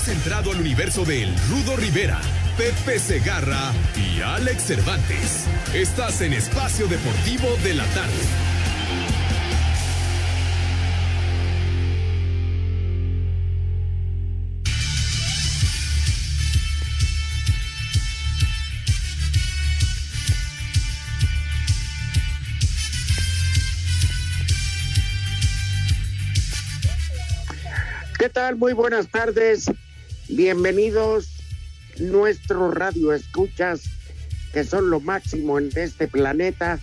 Has entrado al universo de El Rudo Rivera, Pepe Segarra y Alex Cervantes. Estás en Espacio Deportivo de la Tarde. ¿Qué tal? Muy buenas tardes. Bienvenidos nuestros radio escuchas que son lo máximo en este planeta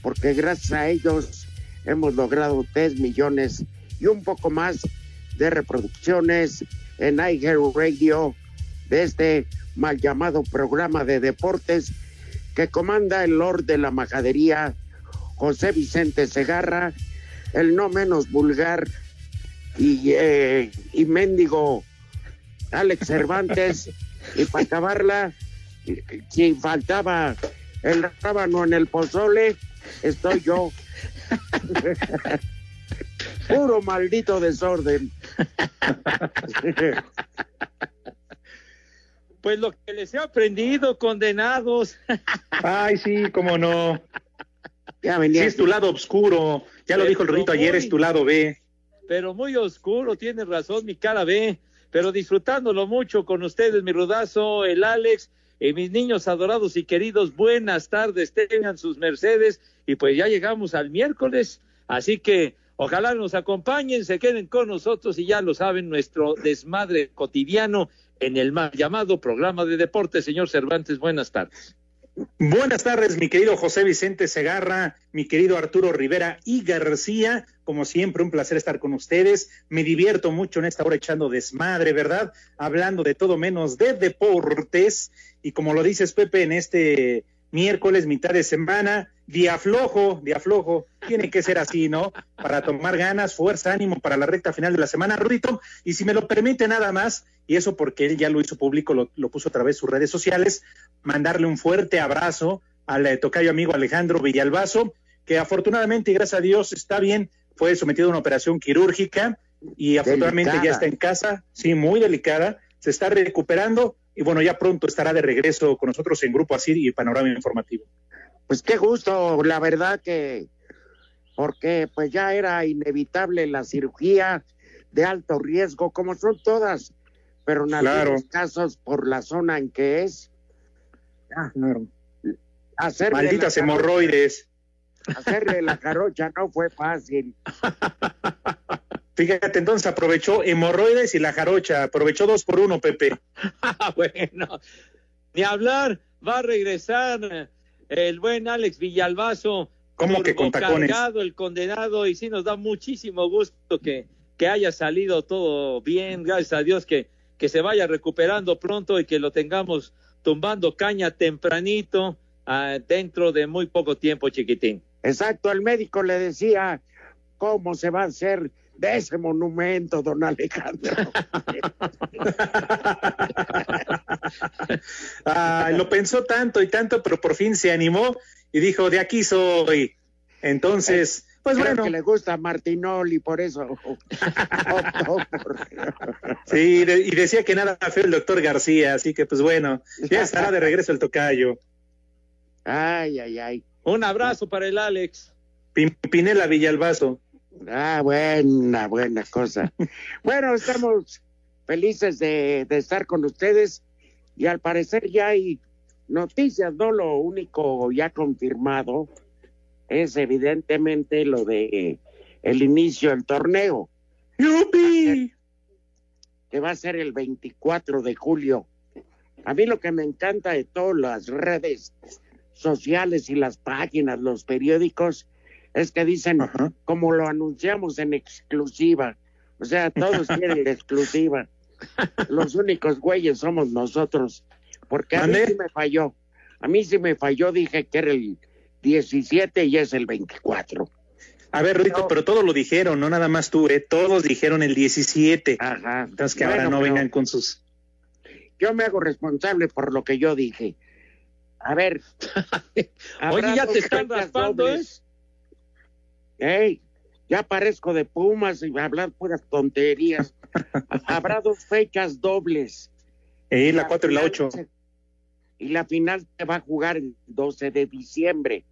porque gracias a ellos hemos logrado 3 millones y un poco más de reproducciones en iHeart Radio de este mal llamado programa de deportes que comanda el Lord de la Majadería José Vicente Segarra, el no menos vulgar y, eh, y mendigo Alex Cervantes. y para acabarla, si faltaba el rábano en el pozole, estoy yo. Puro maldito desorden. Pues lo que les he aprendido, condenados. Ay, sí, cómo no. Ya Sí, venía. es tu lado oscuro. Ya lo dijo el Rito ayer, muy- es tu lado B. Pero muy oscuro, tienes razón, mi cara ve. Pero disfrutándolo mucho con ustedes, mi rudazo, el Alex, y mis niños adorados y queridos, buenas tardes, tengan sus mercedes. Y pues ya llegamos al miércoles, así que ojalá nos acompañen, se queden con nosotros y ya lo saben, nuestro desmadre cotidiano en el mal llamado programa de deporte. Señor Cervantes, buenas tardes. Buenas tardes, mi querido José Vicente Segarra, mi querido Arturo Rivera y García. Como siempre, un placer estar con ustedes. Me divierto mucho en esta hora echando desmadre, ¿verdad? Hablando de todo menos de deportes. Y como lo dices, Pepe, en este miércoles, mitad de semana, día flojo, día flojo. Tiene que ser así, ¿no? Para tomar ganas, fuerza, ánimo para la recta final de la semana, Rudito. Y si me lo permite nada más, y eso porque él ya lo hizo público, lo, lo puso a través de sus redes sociales, mandarle un fuerte abrazo al eh, tocayo amigo Alejandro Villalbazo, que afortunadamente y gracias a Dios está bien, fue sometido a una operación quirúrgica y afortunadamente ya está en casa, sí, muy delicada, se está recuperando y bueno, ya pronto estará de regreso con nosotros en Grupo Asir y Panorama Informativo. Pues qué gusto, la verdad que, porque pues ya era inevitable la cirugía de alto riesgo, como son todas, pero en Claro. algunos casos por la zona en que es, hacerle Malditas la jarocha- hemorroides. hacerle la jarocha no fue fácil. Fíjate, entonces aprovechó hemorroides y la jarocha, aprovechó dos por uno, Pepe. Ah, bueno, ni hablar, va a regresar el buen Alex Villalbazo. ¿Cómo que con tacones? el condenado, y sí nos da muchísimo gusto que, que haya salido todo bien, gracias a Dios que, que se vaya recuperando pronto y que lo tengamos tumbando caña tempranito ah, dentro de muy poco tiempo, chiquitín. Exacto, el médico le decía cómo se va a hacer de ese monumento, don Alejandro. Ah, lo pensó tanto y tanto, pero por fin se animó y dijo, de aquí soy. Entonces, pues Creo bueno, que le gusta Martinoli, por eso sí, de- y decía que nada feo el doctor García, así que pues bueno, ya estará de regreso el tocayo. Ay, ay, ay. Un abrazo para el Alex. Pimpinela Villalbazo. Ah, buena, buena cosa. Bueno, estamos felices de, de estar con ustedes y al parecer ya hay noticias, ¿no? Lo único ya confirmado es evidentemente lo de el inicio del torneo, ¡Yupi! que va a ser el 24 de julio. A mí lo que me encanta de todas las redes sociales y las páginas, los periódicos, es que dicen, Ajá. como lo anunciamos en exclusiva. O sea, todos quieren la exclusiva. Los únicos güeyes somos nosotros. Porque a mí sí me falló. A mí sí me falló, dije que era el 17 y es el 24. A ver, Rito, pero todos lo dijeron, no nada más tú, ¿eh? Todos dijeron el 17. Ajá. Entonces que ahora no vengan con sus... Yo me hago responsable por lo que yo dije. A ver. Oye, ya te están raspando, ¿eh? Ey, ya parezco de Pumas y hablar puras tonterías. Habrá dos fechas dobles. Eh, la 4 y la 8. Y la final se va a jugar el 12 de diciembre.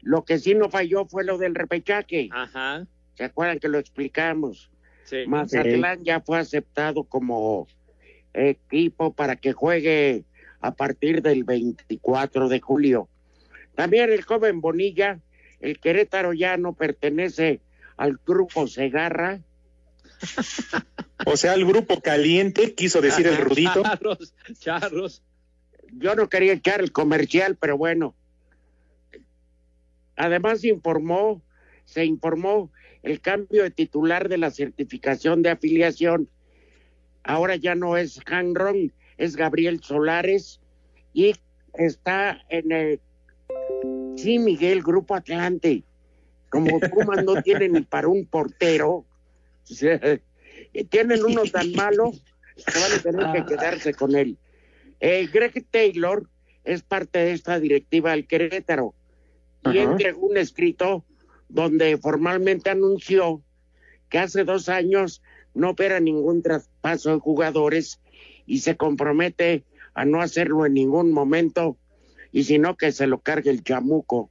Lo que sí no falló fue lo del repechaje. Ajá. ¿Se acuerdan que lo explicamos? Sí. Mazatlán ya fue aceptado como equipo para que juegue a partir del 24 de julio. También el joven Bonilla, el Querétaro ya no pertenece al grupo Segarra. O sea, el grupo caliente, quiso decir el Rudito. Charros, charros. Yo no quería echar el comercial, pero bueno, Además informó, se informó el cambio de titular de la certificación de afiliación. Ahora ya no es Hanron, es Gabriel Solares y está en el sí Miguel Grupo Atlante. Como Pumas no tiene ni para un portero, tienen uno tan malo que van a tener que quedarse con él. Eh, Greg Taylor es parte de esta directiva del Querétaro. Y entregó un escrito donde formalmente anunció que hace dos años no opera ningún traspaso de jugadores y se compromete a no hacerlo en ningún momento y sino que se lo cargue el chamuco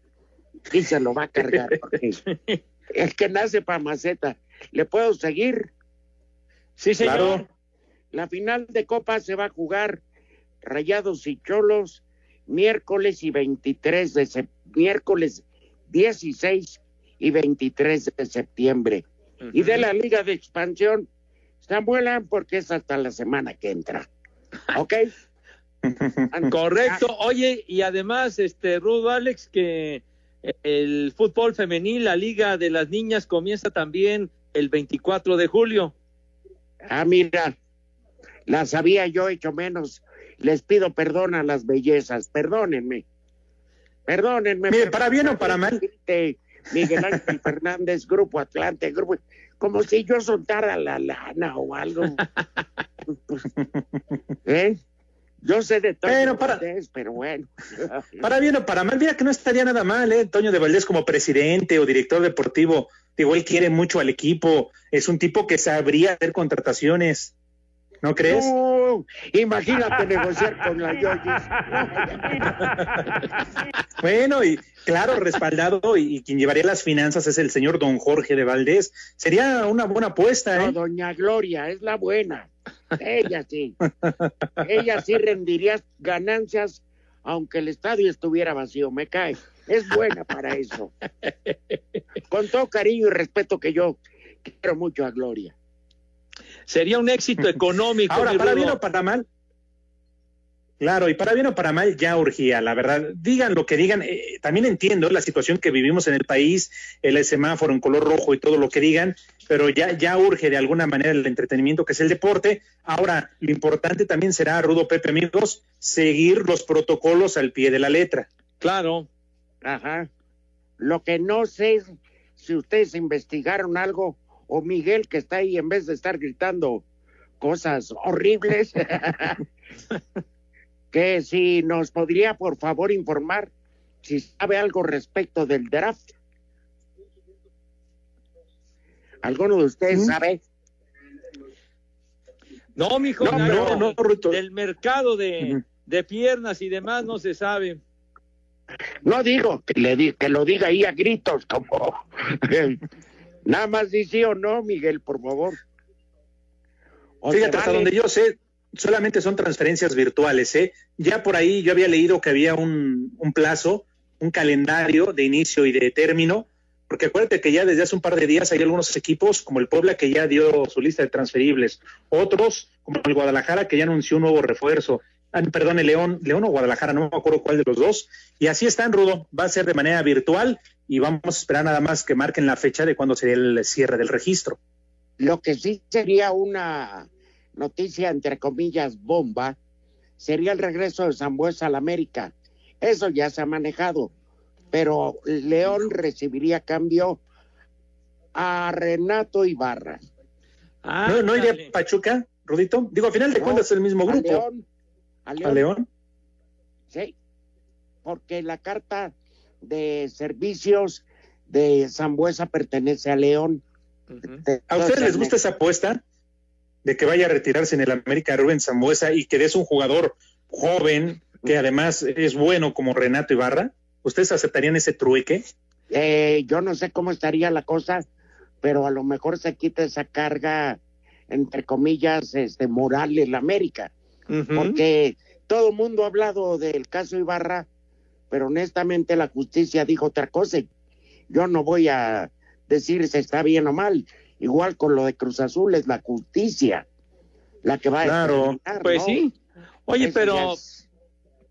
y se lo va a cargar el que nace para maceta le puedo seguir sí señor la final de copa se va a jugar Rayados y Cholos miércoles y 23 de miércoles 16 y 23 de septiembre. Y de la Liga de Expansión, Samuel, porque es hasta la semana que entra. ¿Ok? Correcto. Oye, y además, este, Rudo Alex, que el fútbol femenil, la Liga de las Niñas, comienza también el 24 de julio. Ah, mira, las había yo hecho menos les pido perdón a las bellezas, perdónenme. Perdónenme. Mire, para bien o para mal. Miguel Ángel Fernández, Grupo Atlante, Grupo. Como si yo soltara la lana o algo. ¿Eh? Yo sé de todo pero, para, pero bueno. para bien o para mal, mira que no estaría nada mal, ¿eh? Toño de Valdés como presidente o director deportivo. Digo, él quiere mucho al equipo. Es un tipo que sabría hacer contrataciones. ¿No crees? imagínate negociar con la Yoyis. bueno, y claro, respaldado y, quien llevaría las finanzas es el señor don Jorge de Valdés. Sería una buena apuesta, ¿eh? No, doña Gloria, es la buena. Ella sí. Ella sí rendiría ganancias aunque el estadio estuviera vacío, me cae. Es buena para eso. Con todo cariño y respeto que yo quiero mucho a Gloria. Sería un éxito económico. Ahora, para bien o para mal. Claro, y para bien o para mal ya urgía, la verdad. Digan lo que digan, eh, también entiendo la situación que vivimos en el país, el semáforo en color rojo y todo lo que digan, pero ya, ya urge de alguna manera el entretenimiento que es el deporte. Ahora, lo importante también será, Rudo Pepe, amigos, seguir los protocolos al pie de la letra. Claro. Ajá. Lo que no sé es si ustedes investigaron algo o Miguel que está ahí en vez de estar gritando cosas horribles, que si nos podría por favor informar si sabe algo respecto del draft. ¿Alguno de ustedes ¿Mm? sabe? No, mijo, no, no, no, del mercado de, de, piernas y demás no se sabe. No digo que le que lo diga ahí a gritos como Nada más dice o no, Miguel, por favor. Fíjate, hasta donde yo sé, solamente son transferencias virtuales, ¿eh? Ya por ahí yo había leído que había un, plazo, un calendario de inicio y de término, porque acuérdate que ya desde hace un par de días hay algunos equipos, como el Puebla, que ya dio su lista de transferibles, otros, como el Guadalajara, que ya anunció un nuevo refuerzo, ah, perdón, el León, León o Guadalajara, no me acuerdo cuál de los dos, y así está en Rudo, va a ser de manera virtual y vamos a esperar nada más que marquen la fecha de cuándo sería el cierre del registro. Lo que sí sería una noticia entre comillas bomba sería el regreso de Zambuesa al América. Eso ya se ha manejado, pero León recibiría cambio a Renato Ibarra. Ah, ¿No, ¿No iría Pachuca, Rudito? Digo, al final de cuentas es el mismo grupo. A León. ¿A León? Sí, porque la carta de servicios de Zambuesa pertenece a León. ¿A ustedes les gusta esa apuesta de que vaya a retirarse en el América Rubén Zambuesa y que es un jugador joven que además es bueno como Renato Ibarra? ¿Ustedes aceptarían ese trueque? Eh, yo no sé cómo estaría la cosa, pero a lo mejor se quita esa carga, entre comillas, este, moral en la América. Porque todo el mundo ha hablado del caso Ibarra, pero honestamente la justicia dijo otra cosa. Yo no voy a decir si está bien o mal. Igual con lo de Cruz Azul es la justicia la que va a Claro, pues sí. Oye, pero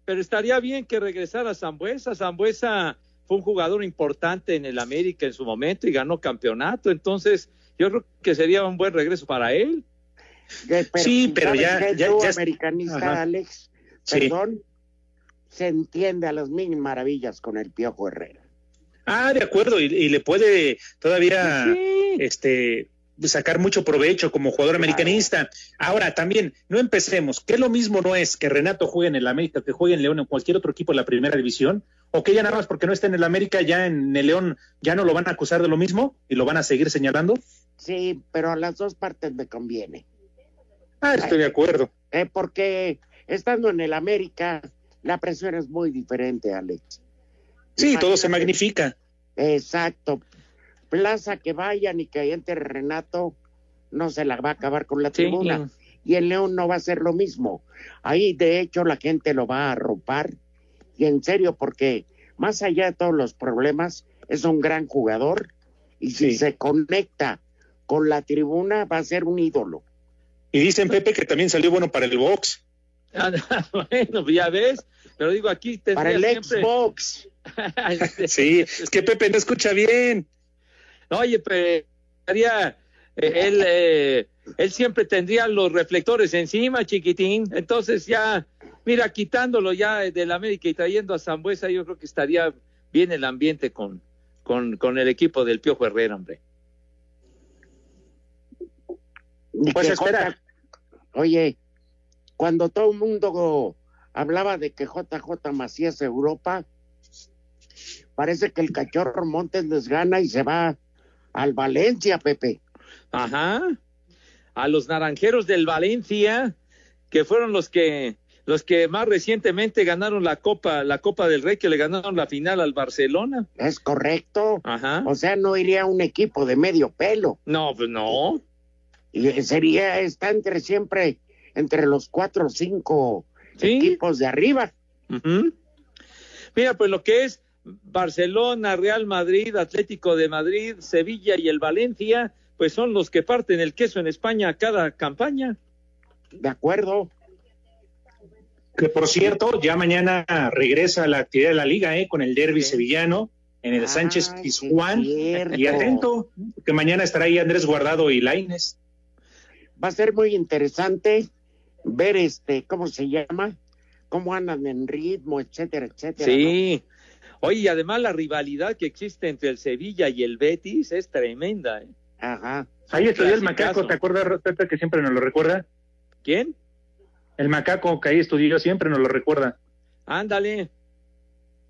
pero estaría bien que regresara Zambuesa. Zambuesa fue un jugador importante en el América en su momento y ganó campeonato. Entonces, yo creo que sería un buen regreso para él. sí, pero ya, ya, ya, americanista, Alex, perdón, se entiende a las mil maravillas con el Piojo Herrera. Ah, de acuerdo, y, le puede todavía este sacar mucho provecho como jugador americanista. Ahora, también, no empecemos, que lo mismo no es que Renato juegue en el América, que juegue en León o en cualquier otro equipo de la primera división, o que ya nada más porque no está en el América, ya en el León ya no lo van a acusar de lo mismo y lo van a seguir señalando. Sí, pero a las dos partes me conviene. Ah, estoy de acuerdo. Eh, porque estando en el América, la presión es muy diferente, Alex. Sí, todo se magnifica. Exacto. Plaza que vayan y que entre Renato, no se la va a acabar con la tribuna. Y el León no va a ser lo mismo. Ahí, de hecho, la gente lo va a arropar. Y en serio, porque más allá de todos los problemas, es un gran jugador. Y si se conecta con la tribuna, va a ser un ídolo. Y dicen, Pepe, que también salió bueno para el box. Ah, bueno, ya ves, pero digo, aquí Para el Xbox. sí, es que Pepe no escucha bien. Oye, pero eh, él, eh, él siempre tendría los reflectores encima, chiquitín. Entonces ya, mira, quitándolo ya del América y trayendo a Zambuesa, yo creo que estaría bien el ambiente con, con, con el equipo del Piojo Herrera, hombre. Pues espera. Oye, cuando todo el mundo hablaba de que JJ Macías Europa, parece que el cachorro Montes les gana y se va al Valencia, Pepe. Ajá. A los naranjeros del Valencia, que fueron los que los que más recientemente ganaron la Copa, la Copa del Rey, que le ganaron la final al Barcelona. Es correcto. Ajá. O sea, no iría un equipo de medio pelo. No, pues no. Y sería, está entre siempre, entre los cuatro o cinco equipos de arriba. Mira, pues lo que es Barcelona, Real Madrid, Atlético de Madrid, Sevilla y el Valencia, pues son los que parten el queso en España a cada campaña. De acuerdo. Que por cierto, ya mañana regresa la actividad de la liga, ¿eh? Con el derby sevillano en el Sánchez Pizjuán. Y atento, que mañana estará ahí Andrés Guardado y Laines. Va a ser muy interesante ver este, ¿cómo se llama? Cómo andan en ritmo, etcétera, etcétera. Sí. Oye, y además la rivalidad que existe entre el Sevilla y el Betis es tremenda. ¿eh? Ajá. Ahí estudió el macaco, ¿te acuerdas, Pepe, que siempre nos lo recuerda? ¿Quién? El macaco que ahí estudió siempre nos lo recuerda. Ándale.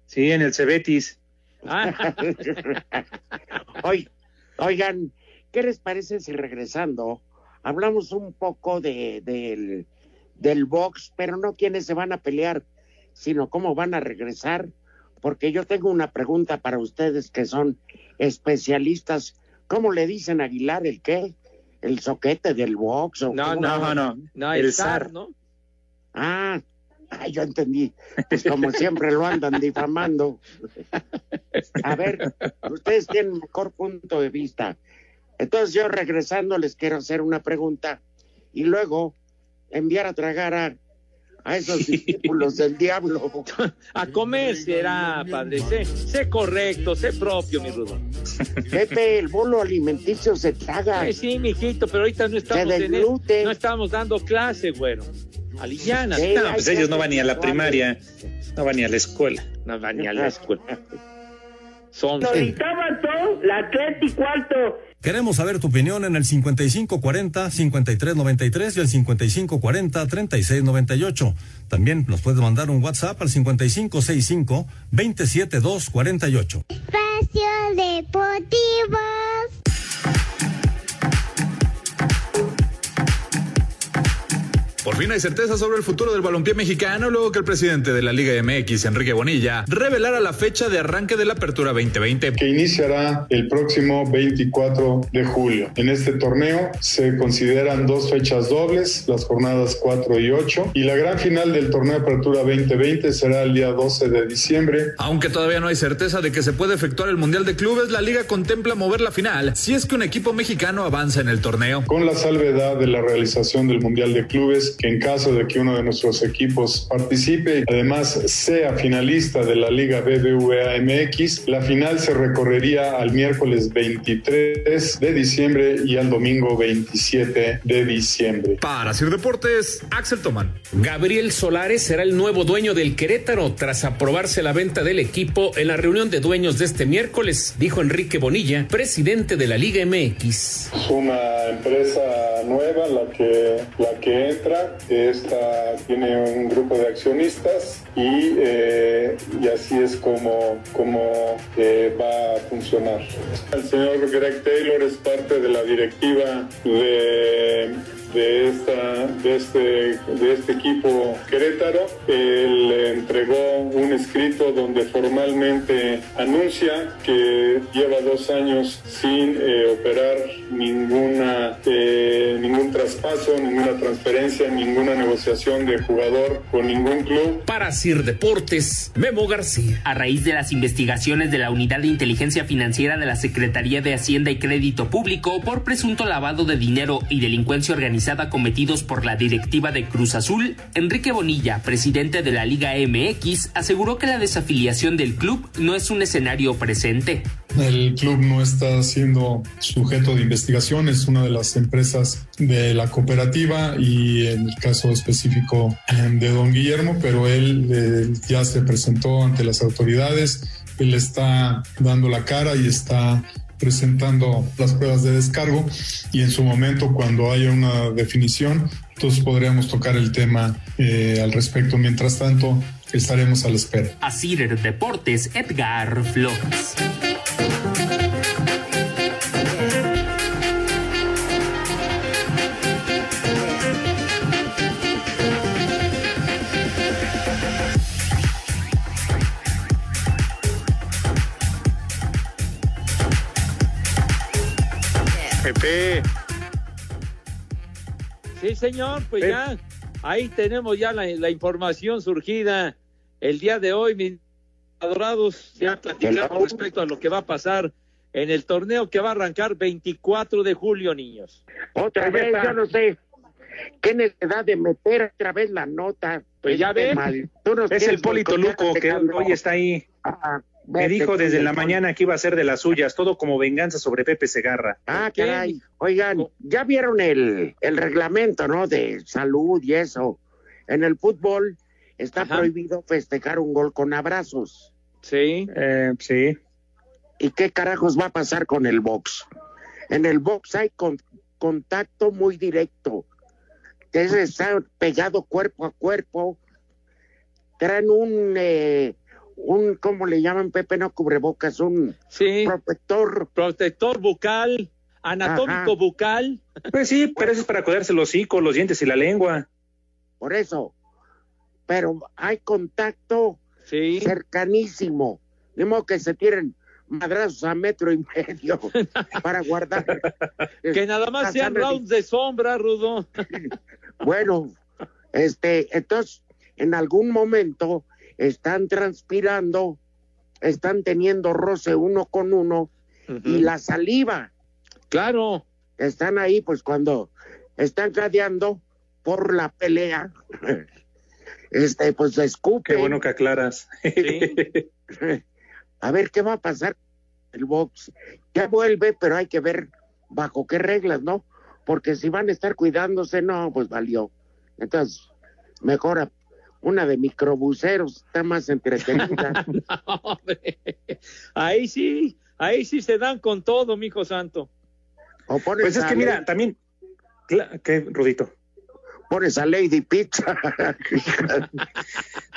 Sí, en el Cebetis. Ah. oigan, ¿qué les parece si regresando hablamos un poco de, del, del box, pero no quiénes se van a pelear, sino cómo van a regresar porque yo tengo una pregunta para ustedes que son especialistas. ¿Cómo le dicen Aguilar el qué? ¿El soquete del box? O no, no, no, no, el, zar, ¿no? Ah, yo entendí. Pues como siempre lo andan difamando. A ver, ustedes tienen mejor punto de vista. Entonces yo regresando les quiero hacer una pregunta y luego enviar a tragar a a esos discípulos del diablo. a comer será, padre. Sé, sé correcto, sé propio, mi Rudo. Pepe, el bolo alimenticio se traga. Sí, sí, mijito, pero ahorita no estamos, en el, no estamos dando clase, güero. Aliviana. Sí, no, pues ellos no van ni a la primaria, no van ni a la escuela. No van ni a la escuela. Son. todo, la tres y cuarto. Queremos saber tu opinión en el 5540-5393 y el 5540-3698. También nos puedes mandar un WhatsApp al 5565-27248. Espacio Deportivo. Por fin hay certeza sobre el futuro del balompié mexicano luego que el presidente de la Liga MX, Enrique Bonilla, revelara la fecha de arranque de la Apertura 2020. Que iniciará el próximo 24 de julio. En este torneo se consideran dos fechas dobles, las jornadas 4 y 8, y la gran final del torneo Apertura 2020 será el día 12 de diciembre. Aunque todavía no hay certeza de que se puede efectuar el Mundial de Clubes, la liga contempla mover la final si es que un equipo mexicano avanza en el torneo. Con la salvedad de la realización del Mundial de Clubes, que en caso de que uno de nuestros equipos participe y además sea finalista de la Liga BBVA MX, la final se recorrería al miércoles 23 de diciembre y al domingo 27 de diciembre. Para Sir Deportes, Axel Toman. Gabriel Solares será el nuevo dueño del Querétaro tras aprobarse la venta del equipo en la reunión de dueños de este miércoles, dijo Enrique Bonilla, presidente de la Liga MX. Es una empresa nueva la que, la que entra esta tiene un grupo de accionistas y, eh, y así es como, como eh, va a funcionar. El señor Greg Taylor es parte de la directiva de de, esta, de, este, de este equipo Querétaro. Él entregó un escrito donde formalmente anuncia que lleva dos años sin eh, operar ninguna, traspaso, ninguna transferencia, ninguna negociación de jugador con ningún club. Para Sir Deportes, Memo García. A raíz de las investigaciones de la Unidad de Inteligencia Financiera de la Secretaría de Hacienda y Crédito Público por presunto lavado de dinero y delincuencia organizada, cometidos por la directiva de Cruz Azul, Enrique Bonilla, presidente de la Liga MX, aseguró que la desafiliación del club no es un escenario presente. El club no está siendo sujeto de investigación, es una de las empresas de la cooperativa y en el caso específico em, de don Guillermo, pero él, él ya se presentó ante las autoridades, él está dando la cara y está presentando las pruebas de descargo y en su momento cuando haya una definición, entonces podríamos tocar el tema eh, al respecto. Mientras tanto, estaremos a la espera. Así Deportes, Edgar Flores. Señor, pues ya ahí tenemos ya la, información surgida. El día de hoy, mis adorados, ya platicamos respecto a lo que va a pasar en el torneo que va a arrancar 24 de julio, niños. Otra vez, yo no sé. Qué necesidad de meter otra vez la nota. Pues ya ven, es el Polito Luco que hoy está ahí. Me dijo desde la mañana que iba a ser de las suyas, todo como venganza sobre Pepe Segarra. Ah, caray. Oigan, ya vieron el, el reglamento, ¿no? De salud y eso. En el fútbol está prohibido festejar un gol con abrazos. Sí. Eh, sí. ¿Y qué carajos va a pasar con el box? En el box hay contacto muy directo. Es estar pegado cuerpo a cuerpo. Traen un... Eh, un, ¿cómo le llaman, Pepe? No cubrebocas, un protector. Protector bucal, anatómico bucal. Pues sí, pero eso es para cuidarse los hocicos, los dientes y la lengua. Por eso. Pero hay contacto cercanísimo. De modo que se tiren madrazos a metro y medio para guardar. que nada más sean rounds de sombra, Rudo. bueno, este, entonces, en algún momento están transpirando, están teniendo roce uno con uno y la saliva. Claro. Están ahí, pues cuando están cadeando por la pelea, este, pues escupe. Qué bueno que aclaras. A ver qué va a pasar el box. Ya vuelve, pero hay que ver bajo qué reglas, ¿no? Porque si van a estar cuidándose, no, pues valió. Entonces, mejora una de microbuseros, está más entretenida. ahí sí, ahí sí se dan con todo, mijo santo. O pues es que mira, también, ¿qué, Rudito? pones a Lady Pizza.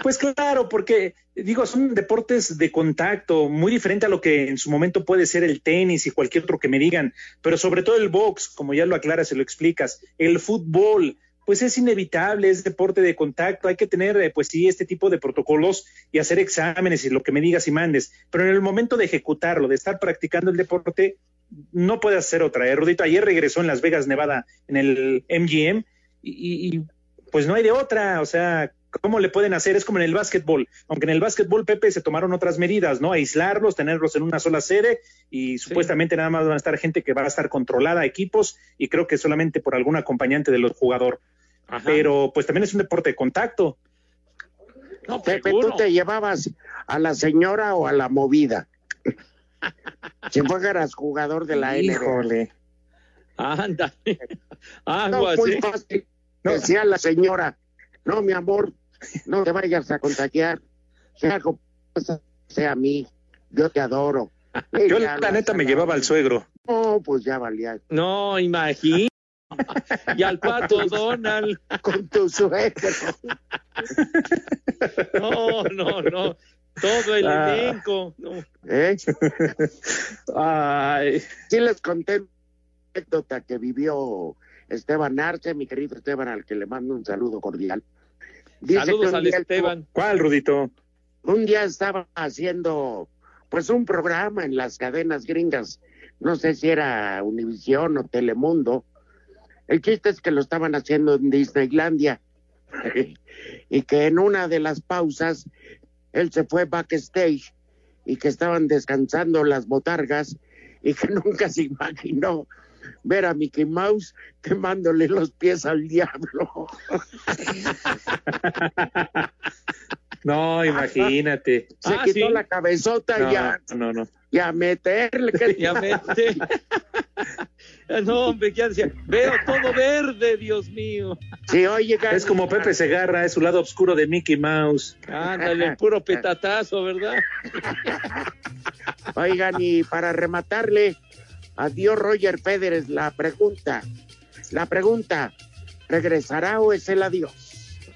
pues claro, porque digo, son deportes de contacto, muy diferente a lo que en su momento puede ser el tenis y cualquier otro que me digan, pero sobre todo el box, como ya lo aclaras y lo explicas, el fútbol, pues es inevitable, es deporte de contacto, hay que tener, eh, pues sí, este tipo de protocolos y hacer exámenes y lo que me digas y mandes, pero en el momento de ejecutarlo, de estar practicando el deporte, no puede hacer otra. ¿eh? Rudito ayer regresó en Las Vegas, Nevada, en el MGM y, pues no hay de otra, o sea, ¿cómo le pueden hacer? Es como en el básquetbol, aunque en el básquetbol, Pepe, se tomaron otras medidas, ¿no? Aislarlos, tenerlos en una sola sede y supuestamente nada más van a estar gente que va a estar controlada, equipos, y creo que solamente por algún acompañante del jugador. Pero pues también es un deporte de contacto. No, Pepe, tú te llevabas a la señora o a la movida. si fueras jugador de la Híjole. Ándale. no, muy fácil. Decía la señora, no, mi amor, no te vayas a contagiar. Sea algo sea a mí, yo te adoro. yo la, neta me llevaba al suegro. No, pues ya valía. No, imagínate. Y al pato Donald. Con tu suegro. no, no, no. Todo el ah. elenco. ¿Eh? Ay. Sí les conté anécdota que vivió Esteban Arce, mi querido Esteban, al que le mando un saludo cordial. Saludos al Esteban. ¿Cuál, Rudito? Un día estaba haciendo pues un programa en las cadenas gringas, no sé si era Univisión o Telemundo. El chiste es que lo estaban haciendo en Disneylandia y que en una de las pausas él se fue backstage y que estaban descansando las botargas y que nunca se imaginó ver a Mickey Mouse quemándole los pies al diablo. No, imagínate. Se ah, quitó la cabezota y ya. No, no. Ya meterle. Ya mete. No, hombre, ya decía, veo todo verde, Dios mío. Sí, oye, Es como Pepe Segarra, es su lado oscuro de Mickey Mouse. Ándale, puro petatazo, ¿verdad? Oigan, y para rematarle, Adiós, Roger Federer. La pregunta, la pregunta, ¿regresará o es el adiós?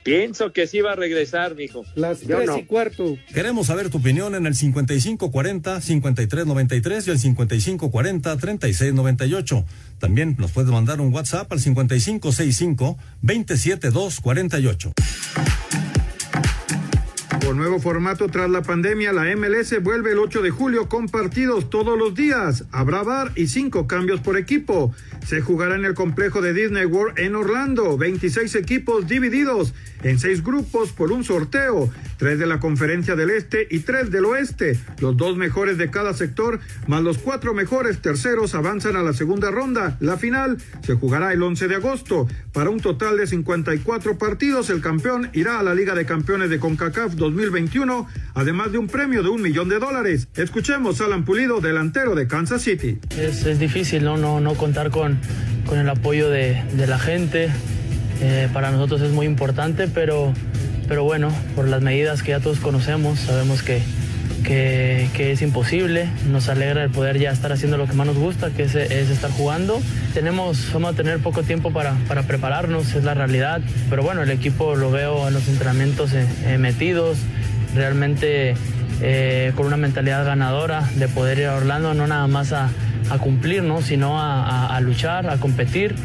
Pienso que sí va a regresar, mijo. Las tres y cuarto. Queremos saber tu opinión en el 5540-5393 y el 5540-3698. También nos puedes mandar un WhatsApp al 5565-27248. Con nuevo formato tras la pandemia, la MLS vuelve el 8 de julio con partidos todos los días. Habrá bar y cinco cambios por equipo. Se jugará en el complejo de Disney World en Orlando. 26 equipos divididos en seis grupos por un sorteo. Tres de la conferencia del Este y tres del Oeste. Los dos mejores de cada sector, más los cuatro mejores terceros avanzan a la segunda ronda. La final se jugará el 11 de agosto. Para un total de 54 partidos, el campeón irá a la Liga de Campeones de CONCACAF 2021, además de un premio de un millón de dólares. Escuchemos a Alan Pulido, delantero de Kansas City. Es, difícil ¿no? No, no contar con, con el apoyo de, la gente. Eh, para nosotros es muy importante, pero, pero bueno, por las medidas que ya todos conocemos, sabemos que, que, es imposible. Nos alegra el poder ya estar haciendo lo que más nos gusta, que es, es estar jugando. Tenemos, vamos a tener poco tiempo para, para, prepararnos, es la realidad. Pero bueno, el equipo lo veo en los entrenamientos eh, eh, metidos, realmente eh, con una mentalidad ganadora de poder ir a Orlando, no nada más a, a cumplir, ¿no? sino a, a, luchar, a competir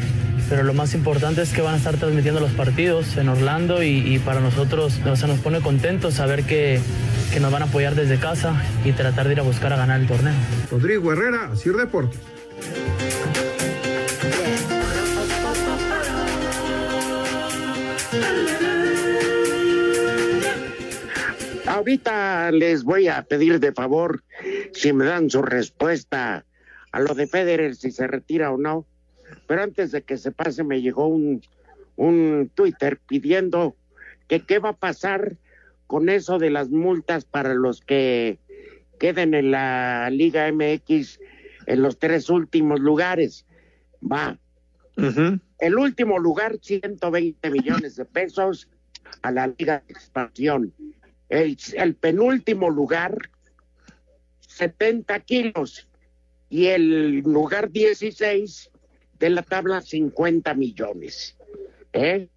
pero lo más importante es que van a estar transmitiendo los partidos en Orlando y, y para nosotros o sea, nos pone contentos saber que, que nos van a apoyar desde casa y tratar de ir a buscar a ganar el torneo. Rodrigo Herrera, Sir Deportes. Ahorita les voy a pedir de favor si me dan su respuesta a lo de Federer, si se retira o no. Pero antes de que se pase, me llegó un, un Twitter pidiendo que qué va a pasar con eso de las multas para los que queden en la Liga MX en los tres últimos lugares. Va. El último lugar, 120 millones de pesos a la Liga de Expansión. El, el penúltimo lugar, 70 kilos. Y el lugar 16 de la tabla, 50 millones. ¿Eh?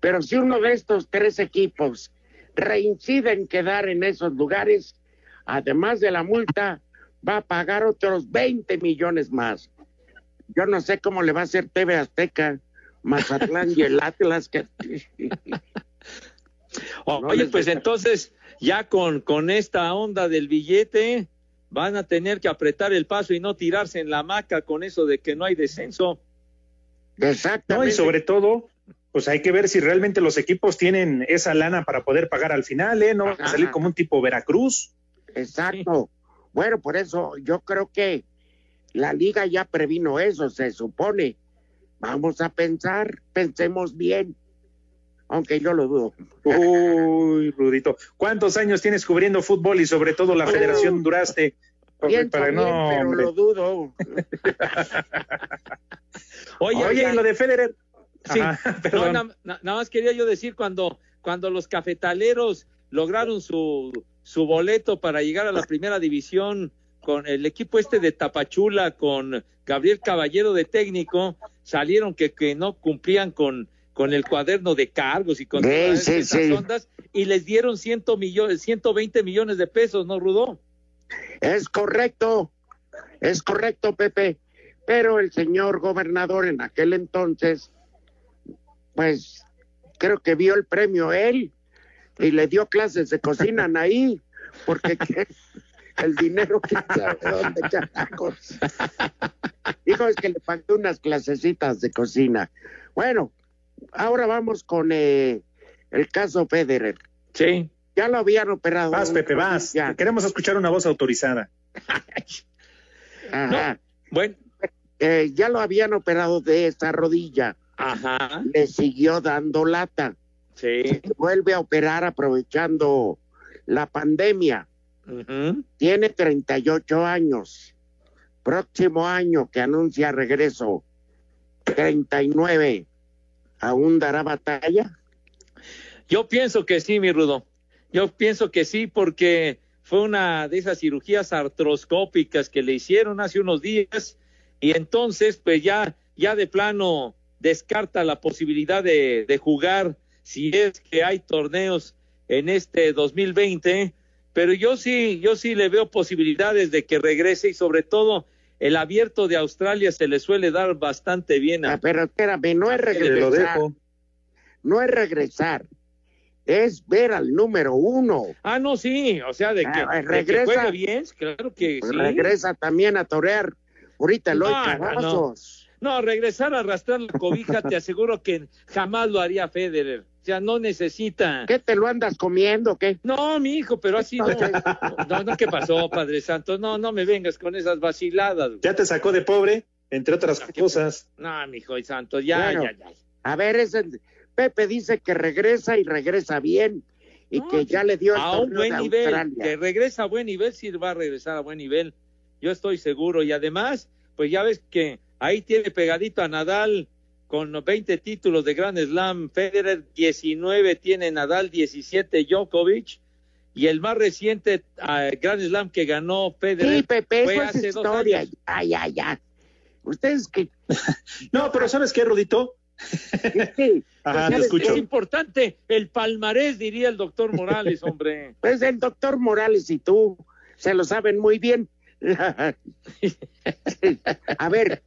Pero si uno de estos tres equipos reincide en quedar en esos lugares, además de la multa, va a pagar otros 20 millones más. Yo no sé cómo le va a hacer TV Azteca, Mazatlán y el Atlas. Que... Oye, pues entonces, ya con, con esta onda del billete, van a tener que apretar el paso y no tirarse en la hamaca con eso de que no hay descenso. Exactamente. y sobre todo, pues hay que ver si realmente los equipos tienen esa lana para poder pagar al final, ¿eh? No a salir como un tipo Veracruz. Exacto. Bueno, por eso yo creo que la liga ya previno eso, se supone. Vamos a pensar, pensemos bien, aunque yo lo dudo. Uy, Rudito, ¿cuántos años tienes cubriendo fútbol y sobre todo la Federación Duraste? para no, pero lo dudo. oye, oye, lo de Federer. Sí, nada más quería yo decir cuando, cuando los cafetaleros lograron su, su boleto para llegar a la primera división con el equipo este de Tapachula, con Gabriel Caballero de técnico, salieron que, que no cumplían con, con el cuaderno de cargos y con todas esas ondas y les dieron ciento millones, 120 millones de pesos, ¿no, Rudo? Es correcto, es correcto, Pepe. Pero el señor gobernador en aquel entonces, pues creo que vio el premio él y le dio clases de cocina ahí, porque el dinero que sabe dónde Dijo es que le pagó unas clasecitas de cocina. Bueno, ahora vamos con eh, el caso Federer. Sí. Ya lo habían operado. Vas, Pepe, vas. Queremos escuchar una voz autorizada. Ajá. bueno. Eh, ya lo habían operado de esta rodilla. Ajá. Le siguió dando lata. Sí. vuelve a operar aprovechando la pandemia. Tiene 38 años. Próximo año que anuncia regreso, 39. ¿Aún dará batalla? Yo pienso que sí, mi Rudo. Yo pienso que sí, porque fue una de esas cirugías artroscópicas que le hicieron hace unos días y entonces, pues ya, ya de plano descarta la posibilidad de, de jugar si es que hay torneos en este 2020, pero yo sí, yo sí le veo posibilidades de que regrese y sobre todo el abierto de Australia se le suele dar bastante bien. A... Ah, pero espérame, no es regresar. No es regresar. Es ver al número uno. Ah, no, sí, o sea, de que, ah, regresa, bien, claro que pues sí. Regresa también a torear ahorita el no, no, regresar a arrastrar la cobija, te aseguro que jamás lo haría Federer. O sea, no necesita. ¿Qué te lo andas comiendo? ¿Qué? No, mi hijo, pero así no. No, no, ¿qué pasó, Padre Santo? No, no me vengas con esas vaciladas. Ya te sacó de pobre, entre otras cosas. No, mi hijo y santo, ya, ya, ya. A ver, ese, Pepe dice que regresa y regresa bien y que ya le dio el a un buen nivel, que regresa a buen nivel, sí va a regresar a buen nivel. Yo estoy seguro y además, pues ya ves que ahí tiene pegadito a Nadal con 20 títulos de Grand Slam, Federer 19 tiene Nadal, 17 Djokovic y el más reciente uh, Grand Slam que ganó Federer sí, Pepe, fue hace es historia. Años. Ya, ya, ya. Ustedes que No, pero ¿sabes qué, Rodito? Sí, Ajá, te escucho. Es importante el palmarés, diría el doctor Morales, hombre. Pues el doctor Morales y tú se lo saben muy bien. A ver,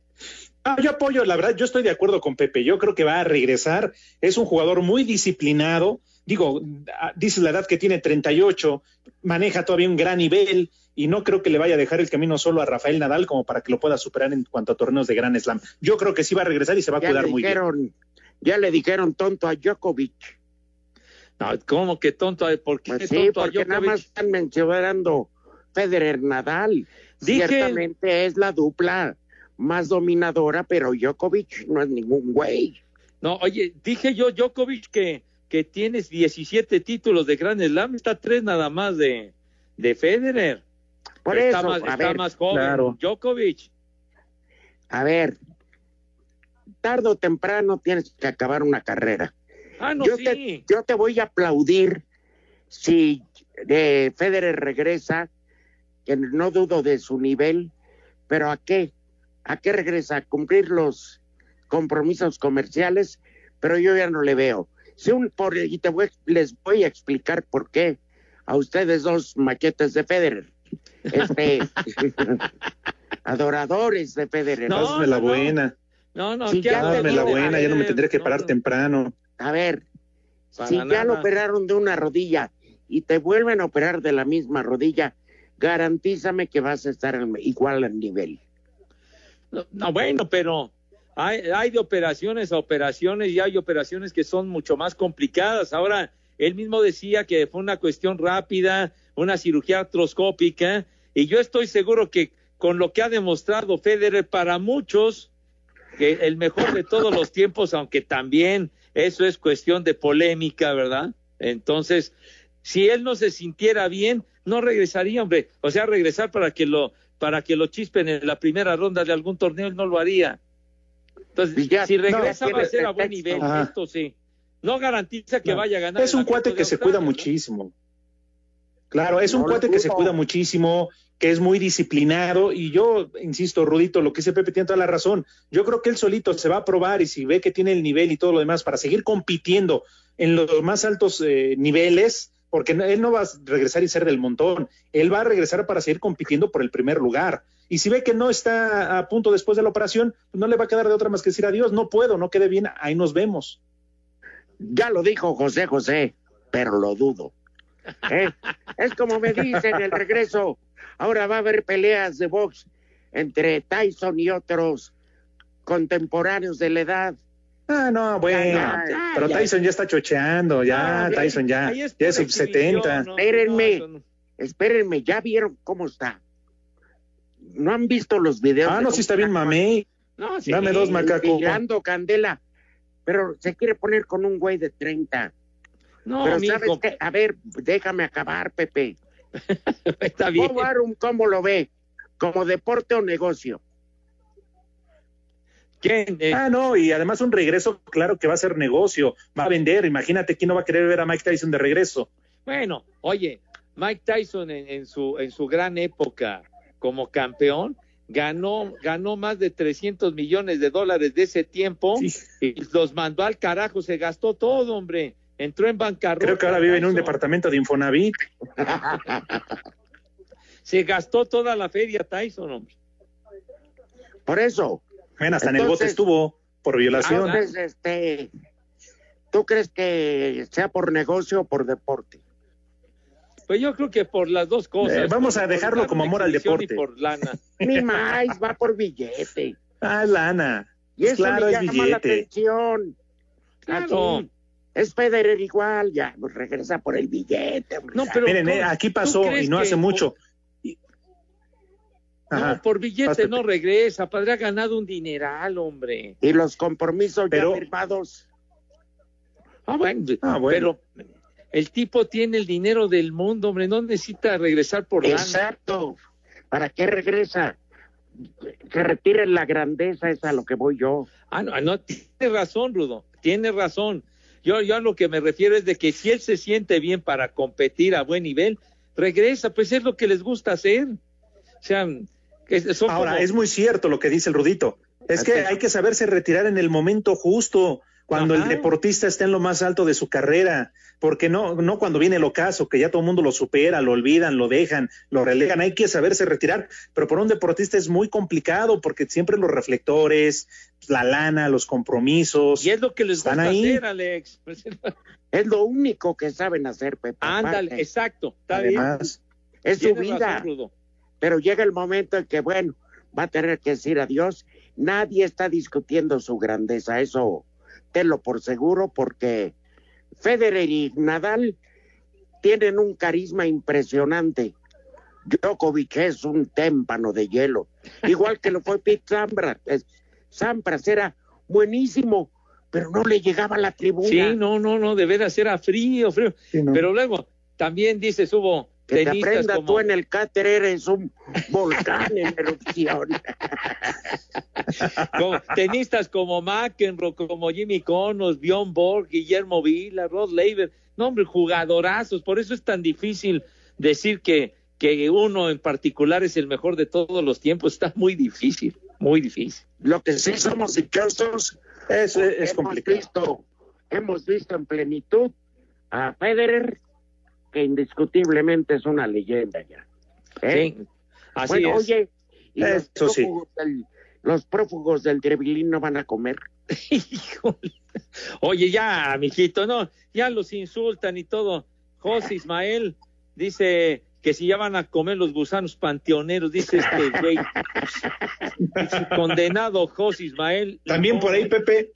Ah, yo apoyo, la verdad, yo estoy de acuerdo con Pepe. Yo creo que va a regresar. Es un jugador muy disciplinado. Digo, ah, dice la edad que tiene 38, maneja todavía un gran nivel y no creo que le vaya a dejar el camino solo a Rafael Nadal como para que lo pueda superar en cuanto a torneos de Gran Slam. Yo creo que sí va a regresar y se va a cuidar muy bien. Ya le dijeron tonto a Djokovic. No, ¿cómo que tonto? ¿Por qué pues sí, porque nada más están mencionando Federer Nadal. Ciertamente es la dupla más dominadora, pero Djokovic no es ningún güey. No, oye, dije yo, Djokovic, que, que tienes 17 títulos de Grand Slam, está tres nada más de, de Federer. Por está eso, más, a está ver, más joven. claro. Djokovic. a ver, tarde o temprano tienes que acabar una carrera. Ah, no, yo, sí. te, yo te voy a aplaudir si eh, Federer regresa, que no dudo de su nivel, pero ¿a qué? ¿A qué regresa? ¿A cumplir los compromisos comerciales? Pero yo ya no le veo. Si un, por, y te voy, les voy a explicar por qué a ustedes dos maquetes de Federer. Este, adoradores de Federer. No, Hazme la no, no. buena. No, no, ¿qué ya? Hazme la no, buena, ya no me tendré que No, parar no. temprano. A ver, Para si ya lo operaron de una rodilla y te vuelven a operar de la misma rodilla, garantízame que vas a estar al- igual al nivel. No, no, bueno, pero hay, hay de operaciones a operaciones y hay operaciones que son mucho más complicadas. Ahora, él mismo decía que fue una cuestión rápida, una cirugía artroscópica, y yo estoy seguro que con lo que ha demostrado Federer para muchos, que el mejor de todos los tiempos, aunque también eso es cuestión de polémica, ¿verdad? Entonces, si él no se sintiera bien, no regresaría, hombre. O sea, regresar para que lo para que lo chispen en la primera ronda de algún torneo, él no lo haría. Entonces, si no, regresa va a ser a buen nivel, Ajá. esto sí. No garantiza que No. vaya a ganar. Es un cuate que se cuida muchísimo. Claro, es un cuate que se cuida muchísimo, que es muy disciplinado y yo, insisto, Rudito, lo que dice Pepe tiene toda la razón. Yo creo que él solito se va a probar y si ve que tiene el nivel y todo lo demás para seguir compitiendo en los más altos eh, niveles, porque él no va a regresar y ser del montón, él va a regresar para seguir compitiendo por el primer lugar. Y si ve que no está a punto después de la operación, pues no le va a quedar de otra más que decir adiós, no puedo, no quede bien, ahí nos vemos. Ya lo dijo José José, pero lo dudo. ¿Eh? Es como me dicen el regreso. Ahora va a haber peleas de box entre Tyson y otros contemporáneos de la edad. Ah, no, bueno, Ya, ya, pero ya. Tyson ya está chocheando, ya, Tyson ya, es ya es sub exhibición, 70. ¿no? Espérenme. No, eso no. Espérenme, ¿ya vieron cómo está? ¿No han visto los videos? Ah, no, cómo sí está bien, mamey. No, sí. Dame dos, macaco. Tirando candela, pero se quiere poner con un güey de 30. No, pero mijo, ¿sabes qué? A ver, déjame acabar, Pepe. está bien. Bob Arum, ¿cómo lo ve? ¿Como deporte o negocio? ¿Quién? Eh, Ah, no, y además un regreso, claro que va a ser negocio, va a vender. Imagínate quién no va a querer ver a Mike Tyson de regreso. Bueno, oye, Mike Tyson en, en su en su gran época como campeón ganó ganó más de 300 millones de dólares de ese tiempo Sí. y los mandó al carajo, se gastó todo, hombre. Entró en bancarrota. Creo que ahora vive en un departamento de Infonavit. Se gastó toda la feria Tyson, hombre. Por eso. Bueno, hasta en el bote estuvo por violación. Entonces, este, ¿tú crees que sea por negocio o por deporte? Pues yo creo que por las dos cosas. Eh, vamos por- a dejarlo como amor al deporte. Y por lana. Ni más, va por billete. Ah, lana. Y eso claro, es llama la billete. atención. Claro. Así, Es Federer igual, ya, pues regresa por el billete. hombre, No, pero Miren, eh, ¿cómo- aquí pasó y no hace mucho. Ajá. No, por billete Pásate. no regresa, padre ha ganado un dineral, hombre. Y los compromisos Pero- ya firmados. Ah, bueno, Ah, bueno. pero el tipo tiene el dinero del mundo, hombre, no necesita regresar por lana. Exacto. ¿Para qué regresa? Que retiren la grandeza, es a lo que voy yo. Ah, no, no, tiene razón, Rudo, tiene razón. Yo, yo a lo que me refiero es de que si él se siente bien para competir a buen nivel, regresa, pues es lo que les gusta hacer. O sea, Ahora, como- es muy cierto lo que dice el Rudito. Es que hay que saberse retirar en el momento justo, cuando Ajá. el deportista está en lo más alto de su carrera, porque no, no cuando viene el ocaso, que ya todo el mundo lo supera, lo olvidan, lo dejan, lo relegan, hay que saberse retirar, pero para un deportista es muy complicado porque siempre los reflectores, la lana, los compromisos. Y es lo que les Están gusta ahí. hacer, Alex. Es lo único que saben hacer, Pepe. Ándale, exacto, está bien. Además, Es su vida. razón, Rudo. Pero llega el momento en que, bueno, va a tener que decir adiós. Nadie está discutiendo su grandeza, eso tenlo por seguro, porque Federer y Nadal tienen un carisma impresionante. Djokovic es un témpano de hielo, igual que lo fue Pete Sampras. Es- Sampras era buenísimo, pero no le llegaba a la tribuna. Sí, no, no, no, de veras era frío, frío. sí, ¿no? Pero luego también dices, Hugo, Que te aprenda tú en el cáter, eres un volcán en erupción. tenistas como McEnroe, como Jimmy Connors, Bjorn Borg, Guillermo Vila, Rod Laver, no hombre, jugadorazos, por eso es tan difícil decir que, que uno en particular es el mejor de todos los tiempos, está muy difícil, muy difícil. Lo que sí somos dichosos es, es hemos complicado. Visto, hemos visto en plenitud a Federer, que indiscutiblemente es una leyenda ya. ¿eh? Sí, así es. Oye, y los, prófugos del, los prófugos del no van a comer. Oye, ya, mijito, no, ya los insultan y todo. José Ismael dice que si ya van a comer los gusanos panteoneros, dice este güey. condenado José Ismael. También por ahí, Pepe.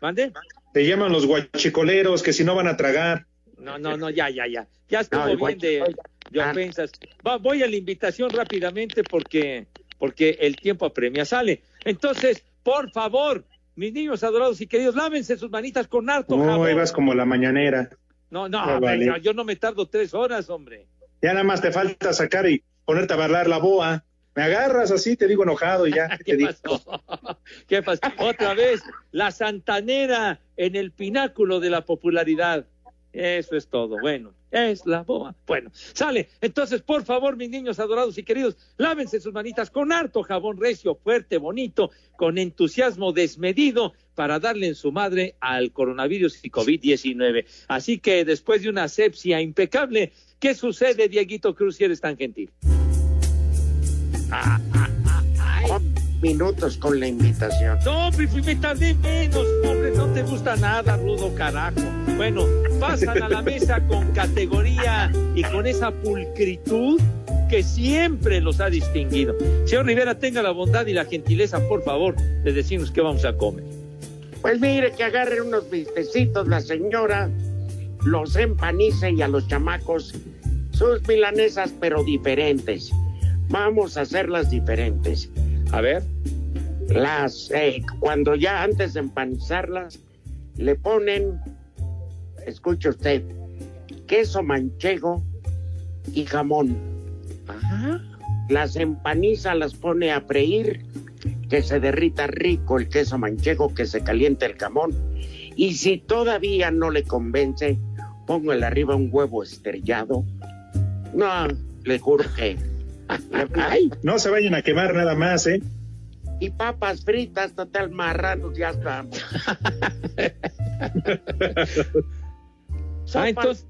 ¿Mande? Te llaman los guachicoleros, que si no van a tragar. No, no, no, ya, ya, ya. Ya estuvo bien de, de ofensas. voy a la invitación rápidamente porque, porque el tiempo apremia. Sale. Entonces, por favor, mis niños adorados y queridos, lávense sus manitas con harto no, jabón. ibas como la mañanera. No, no, yo no me tardo tres horas, hombre. Ya nada más te falta sacar y ponerte a bailar la boa. Me agarras así, te digo enojado y ya. ¿Qué, pasó? ¿Qué pasó? Otra vez, la santanera en el pináculo de la popularidad. Eso es todo. Bueno, es la boa. Bueno, sale. Entonces, por favor, mis niños adorados y queridos, lávense sus manitas con harto jabón recio, fuerte, bonito, con entusiasmo desmedido para darle en su madre al coronavirus y COVID-19. Así que después de una asepsia impecable, ¿qué sucede, Dieguito Cruz, si eres tan gentil? Ah, ah, ah, minutos con la invitación. No, pues me tardé menos, hombre, no te gusta nada, rudo carajo. Bueno, pasan a la mesa con categoría y con esa pulcritud que siempre los ha distinguido. Señor Rivera, tenga la bondad y la gentileza, por favor, de decirnos qué vamos a comer. Pues mire, que agarren unos vistecitos la señora, los empanice y a los chamacos sus milanesas, pero diferentes. Vamos a hacerlas diferentes. A ver. Las, eh, cuando ya antes de empanizarlas, le ponen, escuche usted, queso manchego y jamón. Ajá. Las empaniza, las pone a freír, que se derrita rico el queso manchego, que se caliente el jamón. Y si todavía no le convence, póngale arriba un huevo estrellado. No, le juro que no se vayan a quemar nada más, ¿eh? Y papas fritas, total marranos, ya estamos. ah, entonces,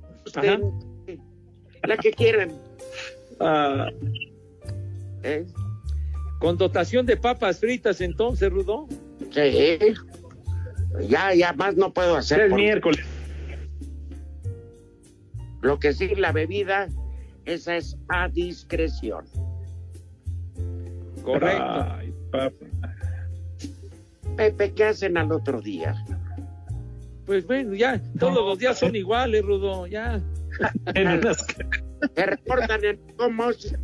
la que quieran. Ah. ¿Eh? Con dotación de papas fritas, entonces, Rudo. Sí. Ya, ya más no puedo hacer. El miércoles. Lo que sí, la bebida esa es a discreción. Correcto. Pepe, ¿qué hacen al otro día? Pues bueno, ya, todos los días son iguales, Rudo, ya. Te reportan en el home office,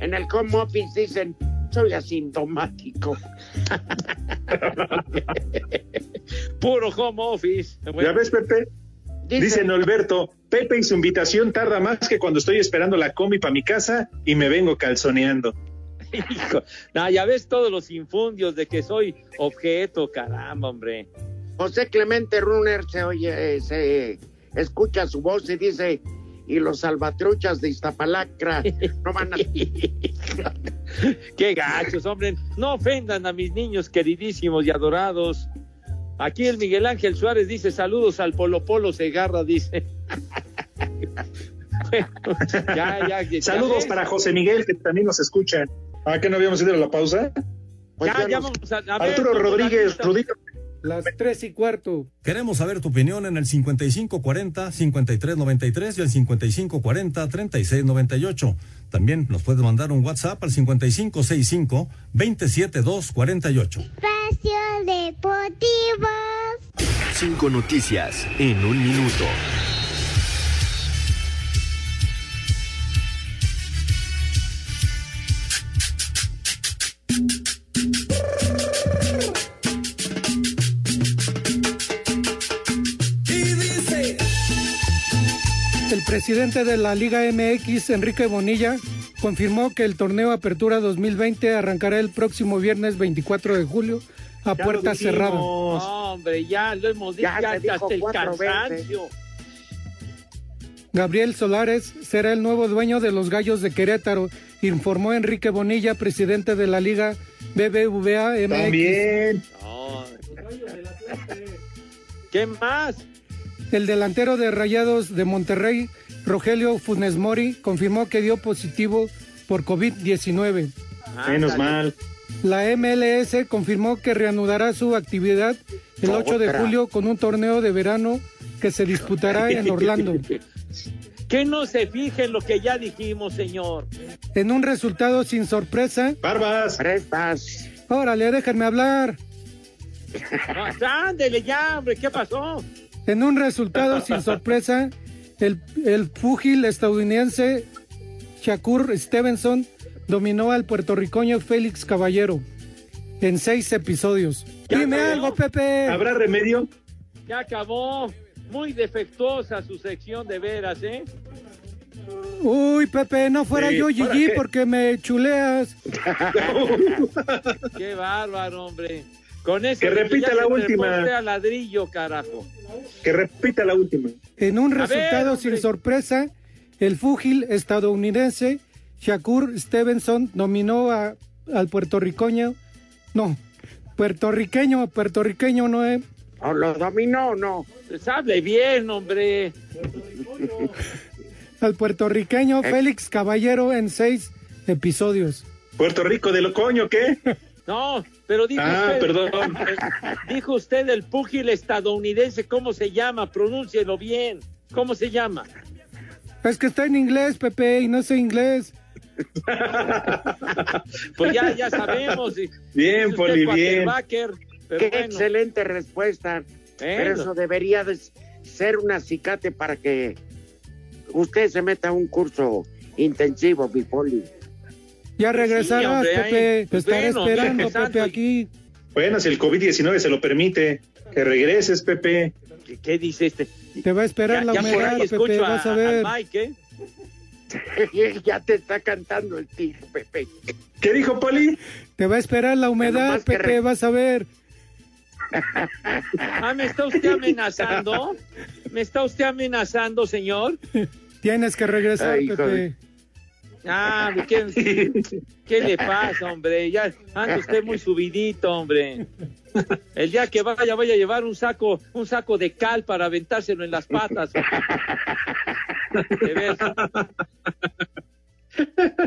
en el home office dicen, soy asintomático. Puro home office. ¿Ya ves, Pepe? Dice Norberto, Pepe y su invitación tarda más que cuando estoy esperando la comi para mi casa y me vengo calzoneando. Hijo, ya ves todos los infundios de que soy objeto, caramba, hombre. José Clemente Runner se oye, se escucha su voz y dice, y los salvatruchas de Iztapalacra no van a... Qué gachos, hombre. No ofendan a mis niños queridísimos y adorados. Aquí el Miguel Ángel Suárez dice saludos al Polo Polo Segarra, dice. saludos para José Miguel, que también nos escucha. ¿Ah, que no habíamos ido a la pausa? Pues ya, ya vamos a, Arturo Rodríguez, Rudito. Las tres y cuarto. Queremos saber tu opinión en el 5540-5393 y el 5540-3698. También nos puedes mandar un WhatsApp al 5565-27248. Espacio Deportivo. Cinco noticias en un minuto. Presidente de la Liga MX, Enrique Bonilla, confirmó que el torneo Apertura 2020 arrancará el próximo viernes 24 de julio a Ya puerta cerrada. dijimos. Hombre, ya lo hemos dicho Ya hasta, el cansancio. Gabriel Solares será el nuevo dueño de los Gallos de Querétaro, informó Enrique Bonilla, presidente de la Liga BBVA MX. También. No. ¿Qué más? El delantero de Rayados de Monterrey, Rogelio Funes Mori, confirmó que dio positivo por COVID-19. Menos mal. La MLS confirmó que reanudará su actividad el 8 de julio con un torneo de verano que se disputará en Orlando. Que no se fije en lo que ya dijimos, señor. En un resultado sin sorpresa. Barbas. Prestas. Órale, déjenme hablar. No, ándele ya, hombre, ¿qué pasó? En un resultado sin sorpresa, el, el púgil estadounidense Shakur Stevenson dominó al puertorriqueño Félix Caballero en seis episodios. Dime acabó. algo, Pepe. ¿Habrá remedio? Ya acabó. Muy defectuosa su sección de veras, ¿eh? Uy, Pepe, no fuera Sí, yo ¿para Gigi porque me chuleas. Qué bárbaro, hombre. Con eso Que repita la última. a ladrillo, carajo. Que repita la última. En un ver, resultado sin sorpresa, el fúgil estadounidense Shakur Stevenson dominó a- al puertorriqueño. No, puertorriqueño, puertorriqueño no es. ¿O lo dominó o no? Pues hable bien, hombre. Al puertorriqueño Eh. Félix Caballero en seis episodios. Puerto Rico de Locoño, ¿qué? No, pero dijo Ah, usted. perdón. Dijo usted el púgil estadounidense, ¿cómo se llama? Pronúncielo bien. ¿Cómo se llama? Es que está en inglés, Pepe, y no sé inglés. Pues ya, ya sabemos. Bien, Poli, bien. Qué bueno. excelente respuesta. Pero eso debería de ser un acicate para que usted se meta a un curso intensivo, mi poli. Ya regresarás, hombre, ahí. Pepe. Te estaré Bueno, esperando, Pepe, y- aquí. Bueno, si el COVID-19 se lo permite, que regreses, Pepe. ¿Qué, qué dice este? Te va a esperar la ya humedad, Pepe, vas a ver. Mike, ¿eh? ya te está cantando el tiro, Pepe. ¿Qué dijo Poli? Te va a esperar la humedad, Pepe, re- vas a ver. Ah, ¿me está usted amenazando? ¿Me está usted amenazando, señor? Tienes que regresar, Ay, Pepe. Ah, ¿qué, ¿qué le pasa, hombre? Ya anda usted muy subidito, hombre. El día que vaya, vaya a llevar un saco, un saco de cal para aventárselo en las patas. De ver.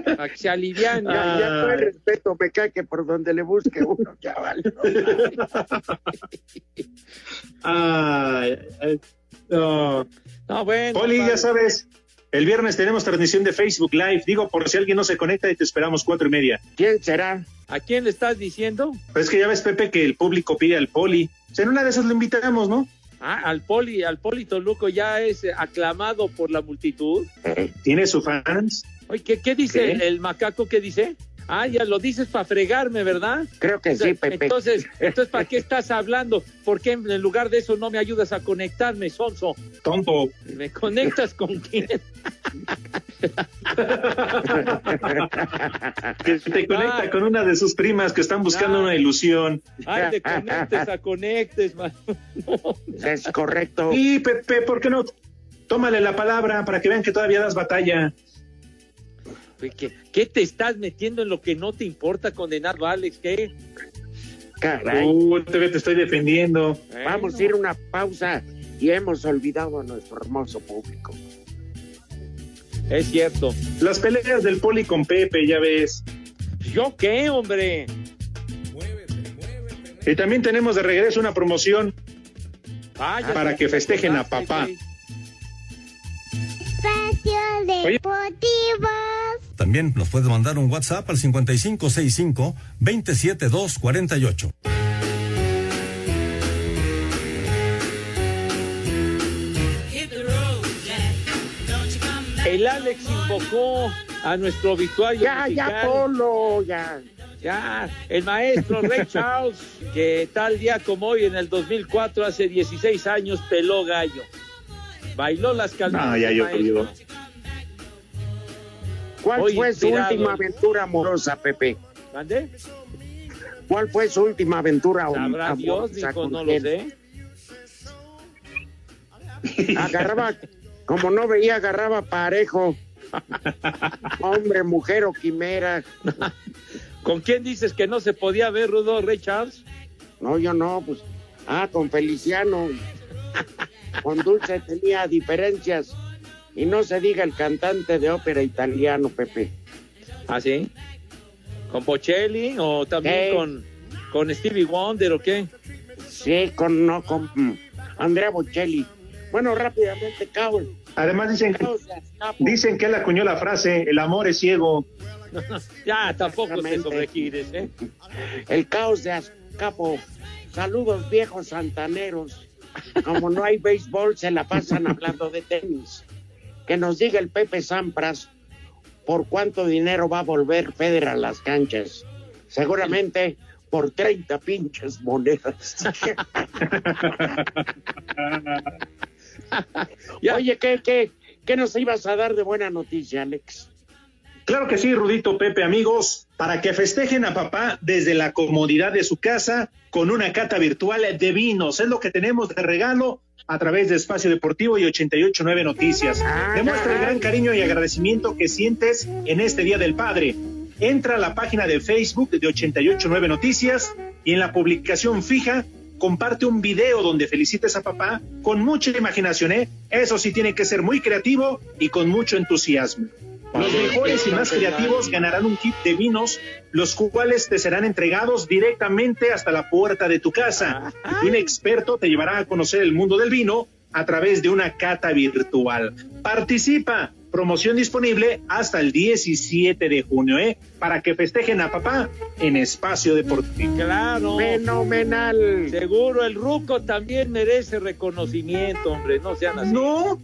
Para que se aliviane. Ya, ya no hay Ay. respeto, me cae que por donde le busque uno, chaval. Ay, ay, no. No, bueno. Poli, ya sabes, el viernes tenemos transmisión de Facebook Live. Digo, por si alguien no se conecta y te esperamos cuatro y media. ¿Quién será? ¿A quién le estás diciendo? Pues es que ya ves, Pepe, que el público pide al Poli. O sea, en una de esas lo invitamos, ¿no? Ah, al Poli, al Poli Toluco ya es eh, aclamado por la multitud. Tiene sus fans. Oye, ¿qué, qué dice el macaco? ¿Qué dice? Ah, ya lo dices para fregarme, ¿verdad? Creo que sí, Pepe. Entonces, entonces, ¿para qué estás hablando? ¿Por qué en lugar de eso no me ayudas a conectarme, Sonso? Tonto. ¿Me conectas con quién? Que te conecta Ay. con una de sus primas que están buscando Ay. una ilusión. Ay, te conectes a conectes, man. Es correcto. Y Pepe, ¿por qué no? Tómale la palabra para que vean que todavía das batalla. ¿Qué, qué te estás metiendo en lo que no te importa condenar, Alex? ¿Qué? Caray. Uh, te, te estoy defendiendo. Vamos a ir a una pausa y hemos olvidado a nuestro hermoso público. Es cierto. Las peleas del Poli con Pepe, ya ves. ¿Yo qué, hombre? Y también tenemos de regreso una promoción Vaya, para que festejen a papá. También nos puedes mandar un WhatsApp al 5565-27248. El Alex invocó a nuestro obituario Ya, ya. Polo, ya. Ya, el maestro Ray Charles, que tal día como hoy en el 2004, hace 16 años, peló gallo. Bailó las calmas. Ah, ya llovió. ¿Cuál fue su inspirado. última aventura amorosa, Pepe? ¿Mande? ¿Cuál fue su última aventura Sabrá amorosa? Dios, dijo, no lo sé. Agarraba, como no veía, agarraba parejo. Hombre, mujer o quimera. ¿Con quién dices que no se podía ver, Rudo, Ray Charles? No, yo no, pues. Ah, con Feliciano. Con Dulce tenía diferencias. Y no se diga el cantante de ópera italiano, Pepe. ¿Ah, sí? ¿Con Bocelli o también Sí. con, con Stevie Wonder o qué? Sí, con no, con mm, Andrea Bocelli. Bueno, rápidamente, cabrón. Además dicen que, dicen que él acuñó la frase, el amor es ciego. ya, tampoco te sobregires, ¿eh? El caos de Azcapo. Saludos, viejos santaneros. Como no hay béisbol, se la pasan hablando de tenis. Que nos diga el Pepe Sampras por cuánto dinero va a volver Federer a las canchas. Seguramente por 30 pinches monedas. Oye, ¿qué, qué, ¿qué nos ibas a dar de buena noticia, Alex? Claro que sí, Rudito Pepe, amigos, para que festejen a papá desde la comodidad de su casa con una cata virtual de vinos. Es lo que tenemos de regalo a través de Espacio Deportivo y 889 Noticias. Demuestra el gran cariño y agradecimiento que sientes en este Día del Padre. Entra a la página de Facebook de 889 Noticias y en la publicación fija comparte un video donde felicites a papá con mucha imaginación, ¿eh? Eso sí tiene que ser muy creativo y con mucho entusiasmo. Los mejores y más creativos ganarán un kit de vinos, los cuales te serán entregados directamente hasta la puerta de tu casa. Y un experto te llevará a conocer el mundo del vino a través de una cata virtual. Participa. Promoción disponible hasta el 17 de junio, ¿eh? Para que festejen a papá en espacio deportivo. Claro. Fenomenal. Seguro, el Ruco también merece reconocimiento, hombre, no sean así. No.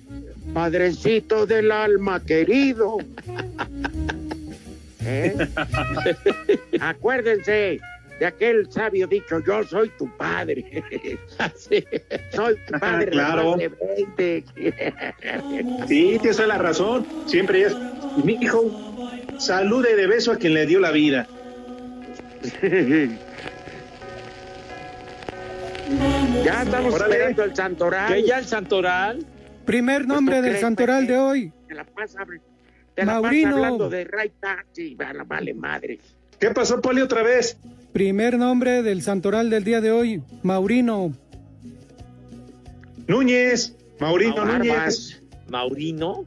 Padrecito del alma querido. ¿Eh? Acuérdense de aquel sabio dicho, yo soy tu padre. Soy tu padre. Claro. de 20. Sí, tienes la razón. Siempre es. Mi hijo, salude de beso a quien le dio la vida. ya estamos Órale. esperando el santoral. ¿Que ya el Santoral? Primer nombre ¿Tú del crees, santoral de hoy. Te la pasa, te la Maurino. pasa hablando de Ray Taxi, vale, vale madre. ¿Qué pasó, Poli, otra vez? Primer nombre del santoral del día de hoy, Maurino. Núñez, Maurino Núñez. Maurino.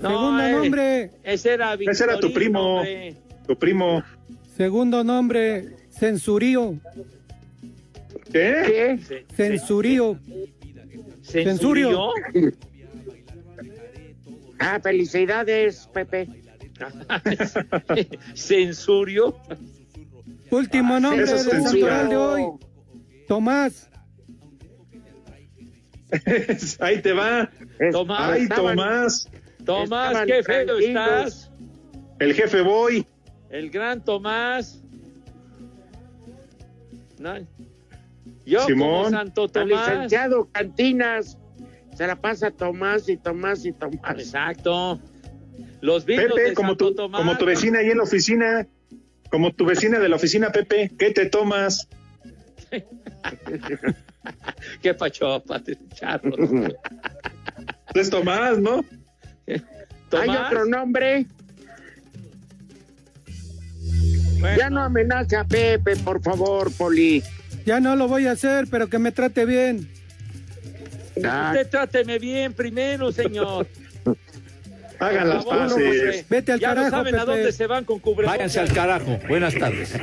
Segundo eh, nombre, Ese era Ese era tu primo. hombre. Tu primo. segundo nombre, Censurío. ¿Qué? ¿Qué? Censurío. ¿Censurio? Ah, felicidades, Pepe. ¿Censurio? Último nombre eso es del santoral de hoy, Tomás. Ahí te va. Tomás, Ay, estaban- Tomás. Tomás, qué feo estás. El jefe Boy. El gran Tomás. No. Yo como Simón. Santo Al Tomás. licenciado Cantinas se la pasa Tomás y Tomás y Tomás. Exacto. Los vinos Pepe, de como Santo tu, Tomás. como tu vecina ahí en la oficina. Como tu vecina de la oficina, Pepe. ¿Qué te tomas? Qué pachopa, charro. Es Tomás, ¿no? ¿Hay otro nombre? Bueno, Ya no amenace a Pepe, por favor, Poli. Ya no lo voy a hacer, pero que me trate bien. Ah, Usted tráteme bien primero, señor. Hagan las paces. Vete al ya carajo, no saben a dónde se van con cubrebocas. Váyanse al carajo. Buenas tardes.